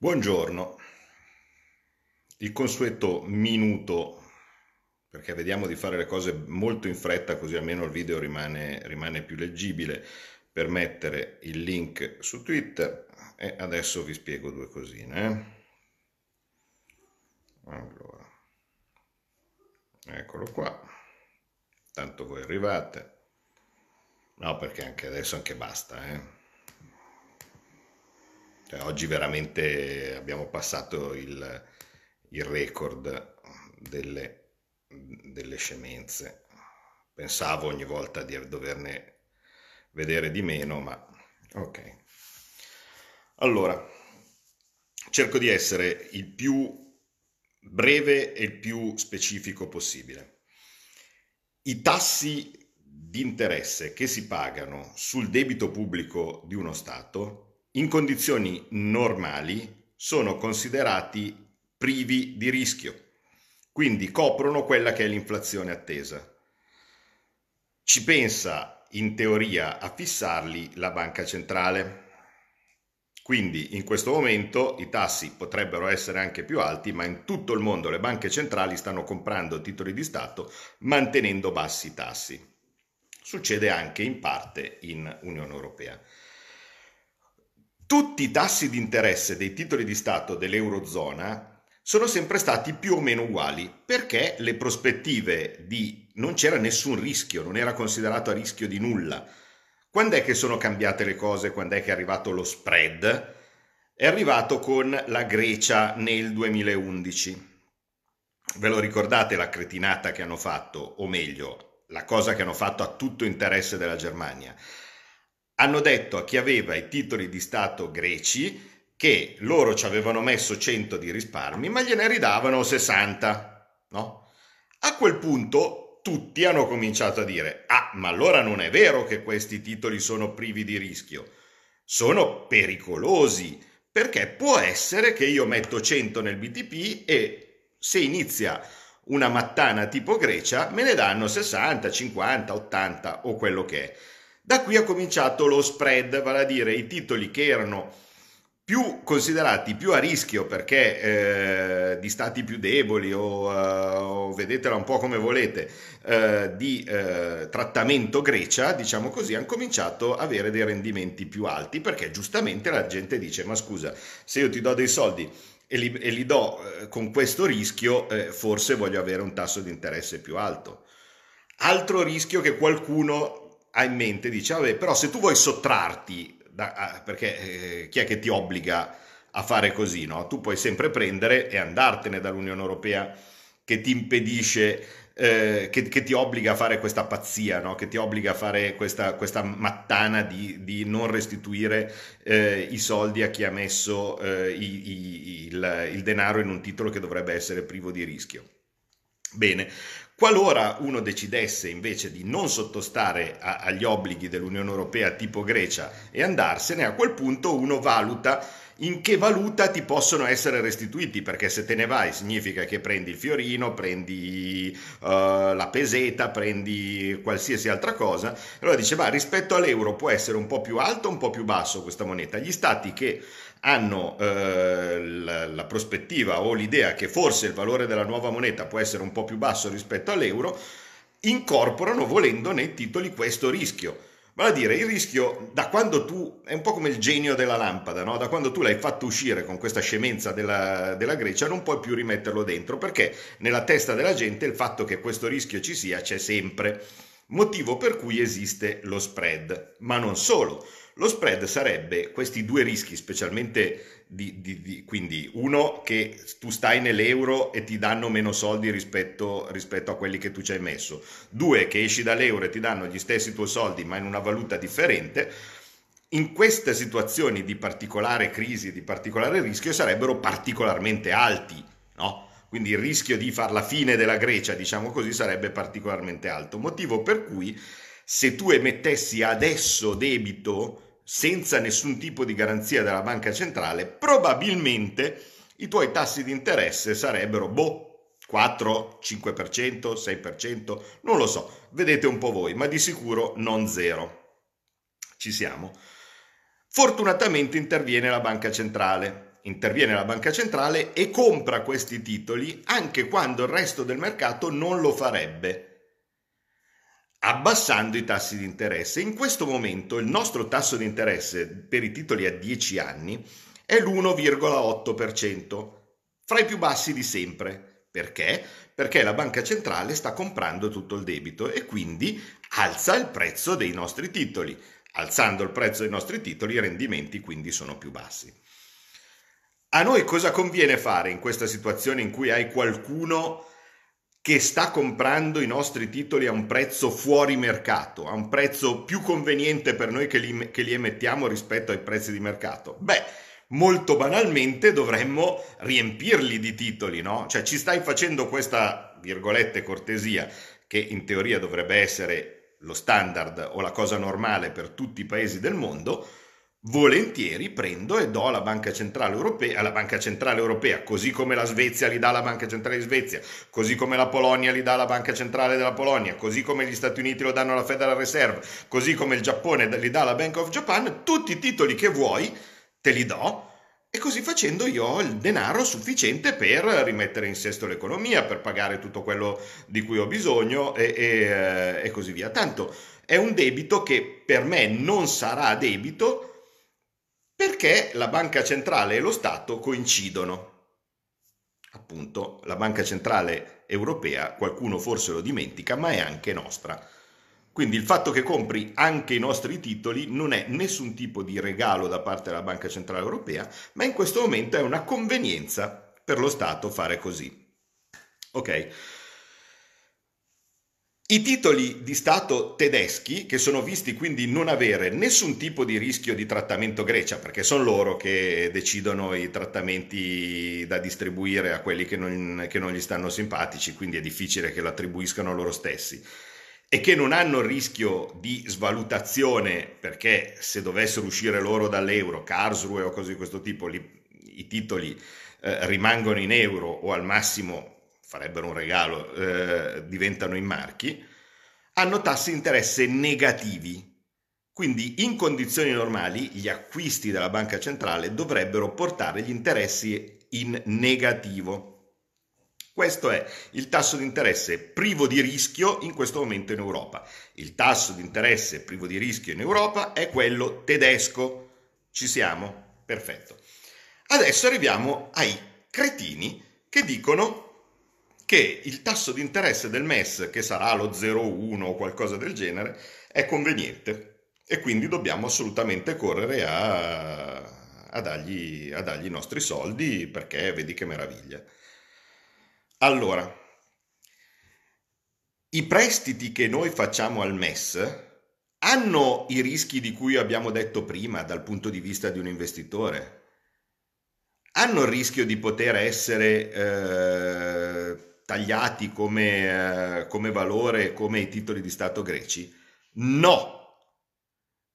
Buongiorno, il consueto minuto, perché vediamo di fare le cose molto in fretta così almeno il video rimane, rimane più leggibile, per mettere il link su Twitter e adesso vi spiego due cosine. Eh. Allora, eccolo qua, tanto voi arrivate, no perché anche adesso anche basta, eh. Cioè, oggi veramente abbiamo passato il, il record delle, delle scemenze. Pensavo ogni volta di doverne vedere di meno, ma ok. Allora, cerco di essere il più breve e il più specifico possibile. I tassi di interesse che si pagano sul debito pubblico di uno Stato in condizioni normali sono considerati privi di rischio, quindi coprono quella che è l'inflazione attesa. Ci pensa in teoria a fissarli la banca centrale. Quindi in questo momento i tassi potrebbero essere anche più alti, ma in tutto il mondo le banche centrali stanno comprando titoli di Stato mantenendo bassi tassi. Succede anche in parte in Unione Europea. Tutti i tassi di interesse dei titoli di Stato dell'Eurozona sono sempre stati più o meno uguali perché le prospettive di non c'era nessun rischio, non era considerato a rischio di nulla. Quando è che sono cambiate le cose? Quando è che è arrivato lo spread? È arrivato con la Grecia nel 2011. Ve lo ricordate la cretinata che hanno fatto, o meglio, la cosa che hanno fatto a tutto interesse della Germania? Hanno detto a chi aveva i titoli di Stato greci che loro ci avevano messo 100 di risparmi, ma gliene ridavano 60, no? A quel punto tutti hanno cominciato a dire, ah, ma allora non è vero che questi titoli sono privi di rischio, sono pericolosi, perché può essere che io metto 100 nel BTP e se inizia una mattana tipo Grecia me ne danno 60, 50, 80 o quello che è. Da qui ha cominciato lo spread, vale a dire i titoli che erano più considerati più a rischio perché eh, di stati più deboli o, uh, o, vedetela un po' come volete uh, di uh, trattamento Grecia diciamo così hanno cominciato a avere dei rendimenti più alti perché giustamente la gente dice ma scusa se io ti do dei soldi e li, e li do con questo rischio eh, forse voglio avere un tasso di interesse più alto. Altro rischio che qualcuno ha in mente, dice, vabbè, però se tu vuoi sottrarti, da, perché eh, chi è che ti obbliga a fare così, no? Tu puoi sempre prendere e andartene dall'Unione Europea che ti impedisce, eh, che, che, ti obbliga a fare questa pazzia, no? che ti obbliga a fare questa, questa mattana di, di, non restituire eh, i soldi a chi ha messo eh, i, i, il, il denaro in un titolo che dovrebbe essere privo di rischio. Bene, Qualora uno decidesse invece di non sottostare a, agli obblighi dell'Unione Europea tipo Grecia e andarsene, a quel punto uno valuta in che valuta ti possono essere restituiti, perché se te ne vai significa che prendi il fiorino, prendi uh, la peseta, prendi qualsiasi altra cosa. Allora dice, ma rispetto all'euro può essere un po' più alto o un po' più basso questa moneta. Gli stati che hanno eh, la, la, prospettiva o l'idea che forse il valore della nuova moneta può essere un po' più basso rispetto all'euro, incorporano volendo nei titoli questo rischio. Vale a dire, il rischio da quando tu, è un po' come il genio della lampada, no? da quando tu l'hai fatto uscire con questa scemenza della, della Grecia non puoi più rimetterlo dentro, perché nella testa della gente il fatto che questo rischio ci sia c'è sempre, motivo per cui esiste lo spread, ma non solo. Lo spread sarebbe questi due rischi, specialmente di, di, di, quindi uno che tu stai nell'euro e ti danno meno soldi rispetto, rispetto, a quelli che tu ci hai messo, due che esci dall'euro e ti danno gli stessi tuoi soldi ma in una valuta differente. In queste situazioni di particolare crisi, di particolare rischio, sarebbero particolarmente alti, no? Quindi il rischio di far la fine della Grecia, diciamo così, sarebbe particolarmente alto. Motivo per cui se tu emettessi adesso debito senza nessun tipo di garanzia della banca centrale, probabilmente i tuoi tassi di interesse sarebbero boh, 4, 5%, 6%, non lo so, vedete un po' voi, ma di sicuro non zero. Ci siamo. Fortunatamente interviene la banca centrale interviene la banca centrale e compra questi titoli anche quando il resto del mercato non lo farebbe abbassando i tassi di interesse. In questo momento il nostro tasso di interesse per i titoli a 10 anni è l'1,8%, fra i più bassi di sempre. Perché? Perché la banca centrale sta comprando tutto il debito e quindi alza il prezzo dei nostri titoli. Alzando il prezzo dei nostri titoli i rendimenti quindi sono più bassi. A noi cosa conviene fare in questa situazione in cui hai qualcuno che sta comprando i nostri titoli a un prezzo fuori mercato, a un prezzo più conveniente per noi che li, che li emettiamo rispetto ai prezzi di mercato? Beh, molto banalmente dovremmo riempirli di titoli, no? Cioè ci stai facendo questa, virgolette, cortesia, che in teoria dovrebbe essere lo standard o la cosa normale per tutti i paesi del mondo, volentieri prendo e do alla Banca Centrale Europea, alla Banca Centrale Europea, così come la Svezia li dà la Banca Centrale di Svezia, così come la Polonia li dà la Banca Centrale della Polonia, così come gli Stati Uniti lo danno alla Federal Reserve, così come il Giappone li dà la Bank of Japan, tutti i titoli che vuoi te li do e così facendo io ho il denaro sufficiente per rimettere in sesto l'economia, per pagare tutto quello di cui ho bisogno e, e, eh, e così via. Tanto è un debito che per me non sarà debito perché la banca centrale e lo Stato coincidono. Appunto, la banca centrale europea, qualcuno forse lo dimentica, ma è anche nostra. Quindi il fatto che compri anche i nostri titoli non è nessun tipo di regalo da parte della Banca Centrale Europea, ma in questo momento è una convenienza per lo Stato fare così. Ok? I titoli di Stato tedeschi, che sono visti quindi non avere nessun tipo di rischio di trattamento Grecia, perché sono loro che decidono i trattamenti da distribuire a quelli che non, che non gli stanno simpatici, quindi è difficile che lo attribuiscano loro stessi, e che non hanno rischio di svalutazione, perché se dovessero uscire loro dall'euro, Karlsruhe o cose di questo tipo, li, i titoli eh, rimangono in euro o al massimo farebbero un regalo, eh, diventano in marchi, hanno tassi di interesse negativi. Quindi in condizioni normali gli acquisti della banca centrale dovrebbero portare gli interessi in negativo. Questo è il tasso di interesse privo di rischio in questo momento in Europa. Il tasso di interesse privo di rischio in Europa è quello tedesco. Ci siamo? Perfetto. Adesso arriviamo ai cretini che dicono che il tasso di interesse del MES, che sarà lo 0,1 o qualcosa del genere, è conveniente e quindi dobbiamo assolutamente correre a, a, dargli, a dargli i nostri soldi perché vedi che meraviglia. Allora, i prestiti che noi facciamo al MES hanno i rischi di cui abbiamo detto prima dal punto di vista di un investitore? Hanno il rischio di poter essere eh, tagliati come, eh, come valore come i titoli di Stato greci? No,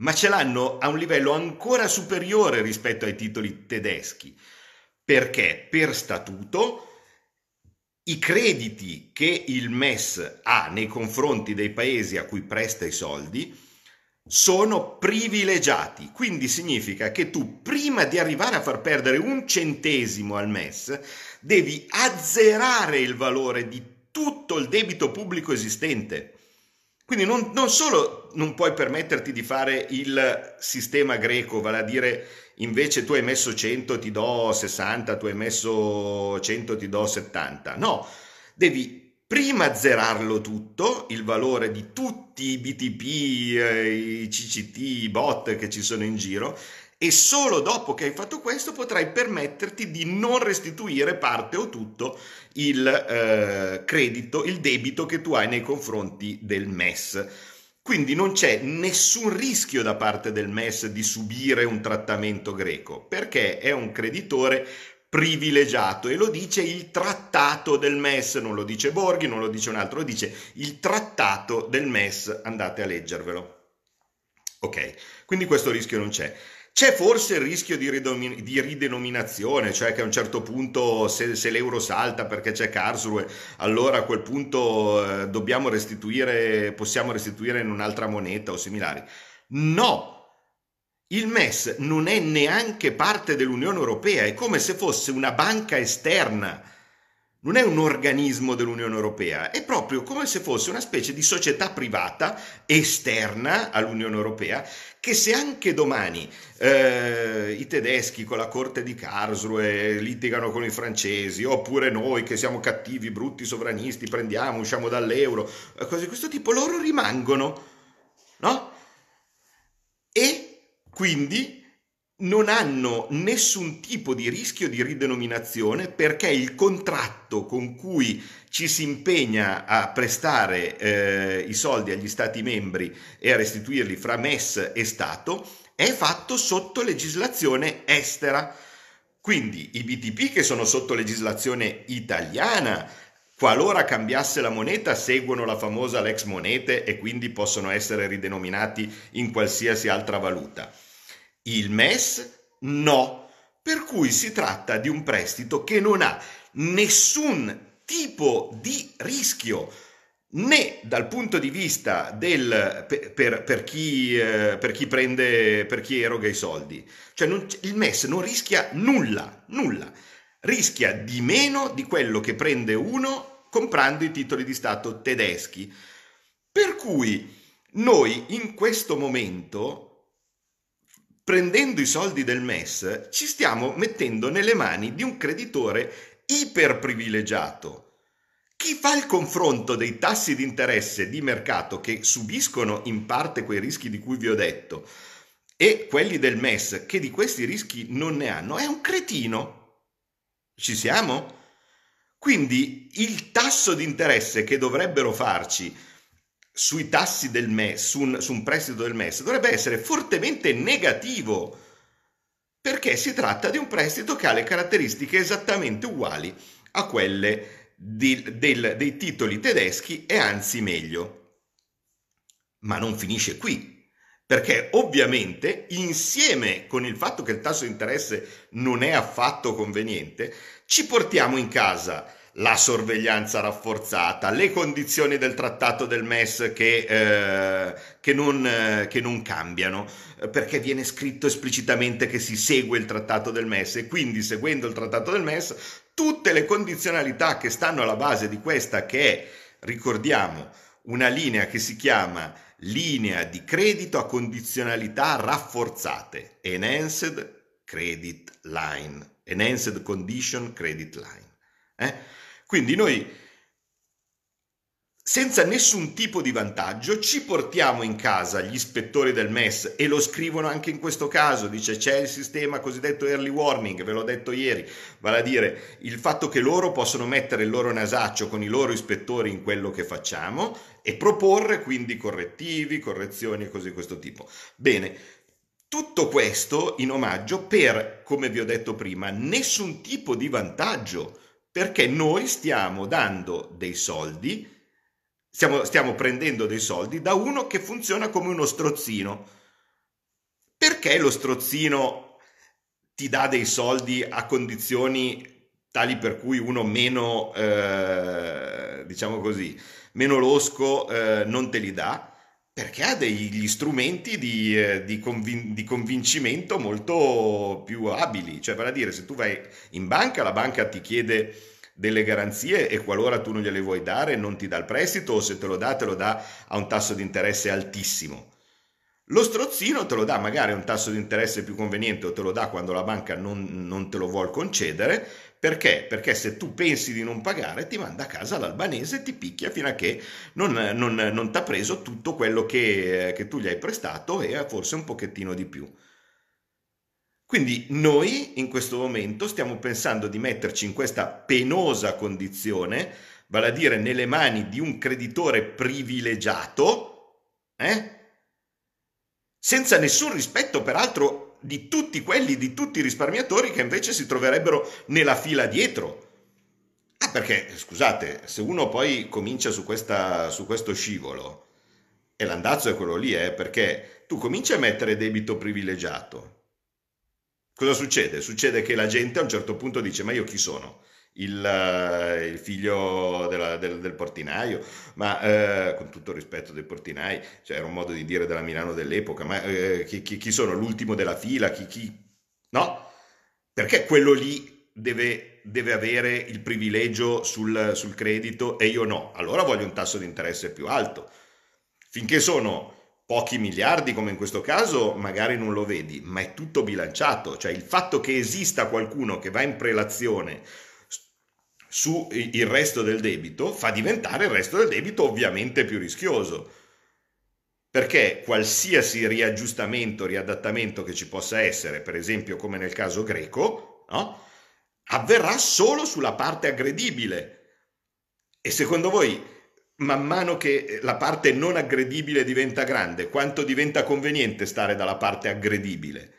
ma ce l'hanno a un livello ancora superiore rispetto ai titoli tedeschi, perché? Per statuto i crediti che il MES ha nei confronti dei paesi a cui presta i soldi sono privilegiati, quindi significa che tu prima di arrivare a far perdere un centesimo al MES devi azzerare il valore di tutto il debito pubblico esistente. Quindi non, non, solo non puoi permetterti di fare il sistema greco, vale a dire invece tu hai messo 100 ti do 60, tu hai messo 100 ti do 70, no, devi prima azzerarlo tutto, il valore di tutti i BTP, eh, i CCT, i bot che ci sono in giro, e solo dopo che hai fatto questo potrai permetterti di non restituire parte o tutto il eh, credito, il debito che tu hai nei confronti del MES. Quindi non c'è nessun rischio da parte del MES di subire un trattamento greco, perché è un creditore privilegiato e lo dice il trattato del MES, non lo dice Borghi, non lo dice un altro, lo dice il trattato del MES, andate a leggervelo. Ok, quindi questo rischio non c'è. C'è forse il rischio di, ridomin- di, ridenominazione, cioè che a un certo punto se, se l'euro salta perché c'è Karlsruhe, allora a quel punto eh, dobbiamo restituire, possiamo restituire in un'altra moneta o similari. No, il MES non è neanche parte dell'Unione Europea, è come se fosse una banca esterna, non è un organismo dell'Unione Europea, è proprio come se fosse una specie di società privata esterna all'Unione Europea che se anche domani eh, i tedeschi con la corte di Karlsruhe litigano con i francesi, oppure noi che siamo cattivi, brutti sovranisti, prendiamo, usciamo dall'euro, eh, cose di questo tipo, loro rimangono, no? E quindi non hanno nessun tipo di rischio di ridenominazione perché il contratto con cui ci si impegna a prestare eh, i soldi agli Stati membri e a restituirli fra MES e Stato è fatto sotto legislazione estera. Quindi i BTP che sono sotto legislazione italiana, qualora cambiasse la moneta, seguono la famosa lex monete e quindi possono essere ridenominati in qualsiasi altra valuta. Il MES no, per cui si tratta di un prestito che non ha nessun tipo di rischio né dal punto di vista del per, per, chi, eh, per chi, prende per chi eroga i soldi. Cioè non, il MES non rischia nulla nulla. Rischia di meno di quello che prende uno comprando i titoli di Stato tedeschi. Per cui noi in questo momento prendendo i soldi del MES, ci stiamo mettendo nelle mani di un creditore iperprivilegiato. Chi fa il confronto dei tassi di interesse di mercato che subiscono in parte quei rischi di cui vi ho detto e quelli del MES che di questi rischi non ne hanno è un cretino. Ci siamo? Quindi il tasso di interesse che dovrebbero farci sui tassi del MES, su un, su un prestito del MES, dovrebbe essere fortemente negativo, perché si tratta di un prestito che ha le caratteristiche esattamente uguali a quelle di, del, dei titoli tedeschi e anzi meglio. Ma non finisce qui, perché ovviamente insieme con il fatto che il tasso di interesse non è affatto conveniente, ci portiamo in casa la sorveglianza rafforzata, le condizioni del trattato del MES che, eh, che, non, eh, che, non, cambiano, perché viene scritto esplicitamente che si segue il trattato del MES e quindi seguendo il trattato del MES tutte le condizionalità che stanno alla base di questa che è, ricordiamo, una linea che si chiama linea di credito a condizionalità rafforzate, Enhanced Credit Line, Enhanced Condition Credit Line. Eh? Quindi noi, senza nessun tipo di vantaggio, ci portiamo in casa gli ispettori del MES e lo scrivono anche in questo caso, dice c'è il sistema cosiddetto early warning, ve l'ho detto ieri, vale a dire il fatto che loro possono mettere il loro nasaccio con i loro ispettori in quello che facciamo e proporre quindi correttivi, correzioni e cose di questo tipo. Bene, tutto questo in omaggio per, come vi ho detto prima, nessun tipo di vantaggio perché noi stiamo dando dei soldi, stiamo, stiamo prendendo dei soldi da uno che funziona come uno strozzino. Perché lo strozzino ti dà dei soldi a condizioni tali per cui uno meno, eh, diciamo così, meno losco eh, non te li dà? Perché ha degli strumenti di, eh, di, convin- di, convincimento molto più abili. Cioè, vale a dire, se tu vai in banca, la banca ti chiede delle garanzie e qualora tu non gliele vuoi dare non ti dà il prestito o se te lo dà te lo dà a un tasso di interesse altissimo. Lo strozzino te lo dà magari a un tasso di interesse più conveniente o te lo dà quando la banca non, non te lo vuole concedere. Perché? Perché se tu pensi di non pagare ti manda a casa l'albanese e ti picchia fino a che non, non, non ti ha preso tutto quello che, che tu gli hai prestato e forse un pochettino di più. Quindi noi in questo momento stiamo pensando di metterci in questa penosa condizione, vale a dire nelle mani di un creditore privilegiato, eh? senza nessun rispetto peraltro di tutti quelli, di tutti i risparmiatori che invece si troverebbero nella fila dietro. Ah, perché scusate, se uno poi comincia su, questa, su questo scivolo, e l'andazzo è quello lì, eh, perché tu cominci a mettere debito privilegiato Cosa succede? Succede che la gente a un certo punto dice ma io chi sono? Il, eh, il figlio della, del, del, portinaio, ma eh, con tutto il rispetto dei portinai, cioè era un modo di dire della Milano dell'epoca, ma eh, chi, chi, chi, sono l'ultimo della fila? Chi, chi... No, perché quello lì deve, deve avere il privilegio sul, sul credito e io no? Allora voglio un tasso di interesse più alto. Finché sono pochi miliardi come in questo caso magari non lo vedi, ma è tutto bilanciato, cioè il fatto che esista qualcuno che va in prelazione su il resto del debito fa diventare il resto del debito ovviamente più rischioso. Perché qualsiasi riaggiustamento, riadattamento che ci possa essere, per esempio come nel caso greco, no? avverrà solo sulla parte aggredibile. E secondo voi, man mano che la parte non aggredibile diventa grande, quanto diventa conveniente stare dalla parte aggredibile?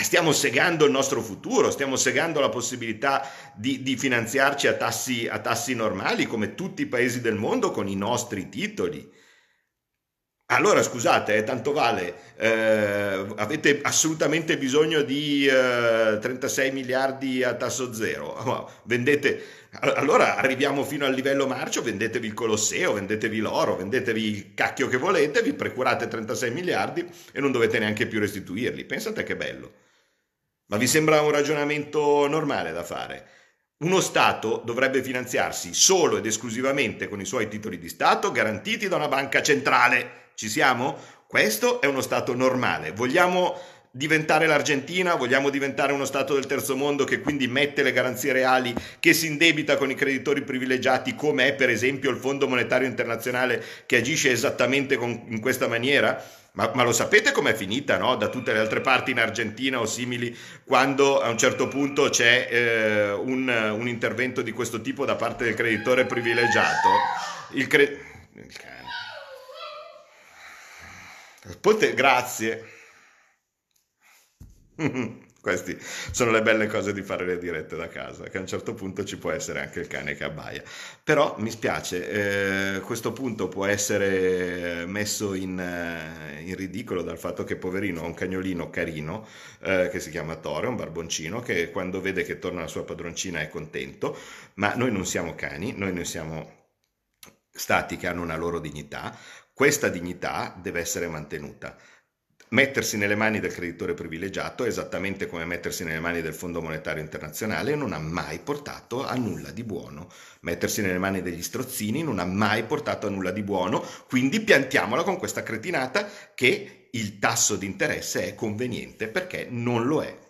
Stiamo segando il nostro futuro, stiamo segando la possibilità di, di finanziarci a tassi, a tassi normali come tutti i paesi del mondo con i nostri titoli. Allora scusate, eh, tanto vale, eh, avete assolutamente bisogno di eh, 36 miliardi a tasso zero, vendete, allora arriviamo fino al livello marcio, vendetevi il Colosseo, vendetevi l'oro, vendetevi il cacchio che volete, vi precurate 36 miliardi e non dovete neanche più restituirli, pensate che bello. Ma vi sembra un ragionamento normale da fare? Uno Stato dovrebbe finanziarsi solo ed esclusivamente con i suoi titoli di Stato garantiti da una banca centrale. Ci siamo? Questo è uno Stato normale. Vogliamo diventare l'Argentina, vogliamo diventare uno Stato del terzo mondo che quindi mette le garanzie reali, che si indebita con i creditori privilegiati, come è per esempio il Fondo Monetario Internazionale che agisce esattamente con, in questa maniera? Ma, ma, lo sapete com'è finita no? da tutte le altre parti in Argentina o simili quando a un certo punto c'è eh, un, un, intervento di questo tipo da parte del creditore privilegiato? Il, cre... il cane. Pote... Grazie. Queste sono le belle cose di fare le dirette da casa, che a un certo punto ci può essere anche il cane che abbaia. Però mi spiace, eh, questo punto può essere messo in, eh, in, ridicolo dal fatto che poverino ha un cagnolino carino eh, che si chiama Toro, un barboncino, che quando vede che torna la sua padroncina è contento, ma noi non siamo cani, noi non siamo stati che hanno una loro dignità, questa dignità deve essere mantenuta. Mettersi nelle mani del creditore privilegiato, esattamente come mettersi nelle mani del Fondo Monetario Internazionale, non ha mai portato a nulla di buono. Mettersi nelle mani degli strozzini non ha mai portato a nulla di buono, quindi piantiamola con questa cretinata che il tasso di interesse è conveniente perché non lo è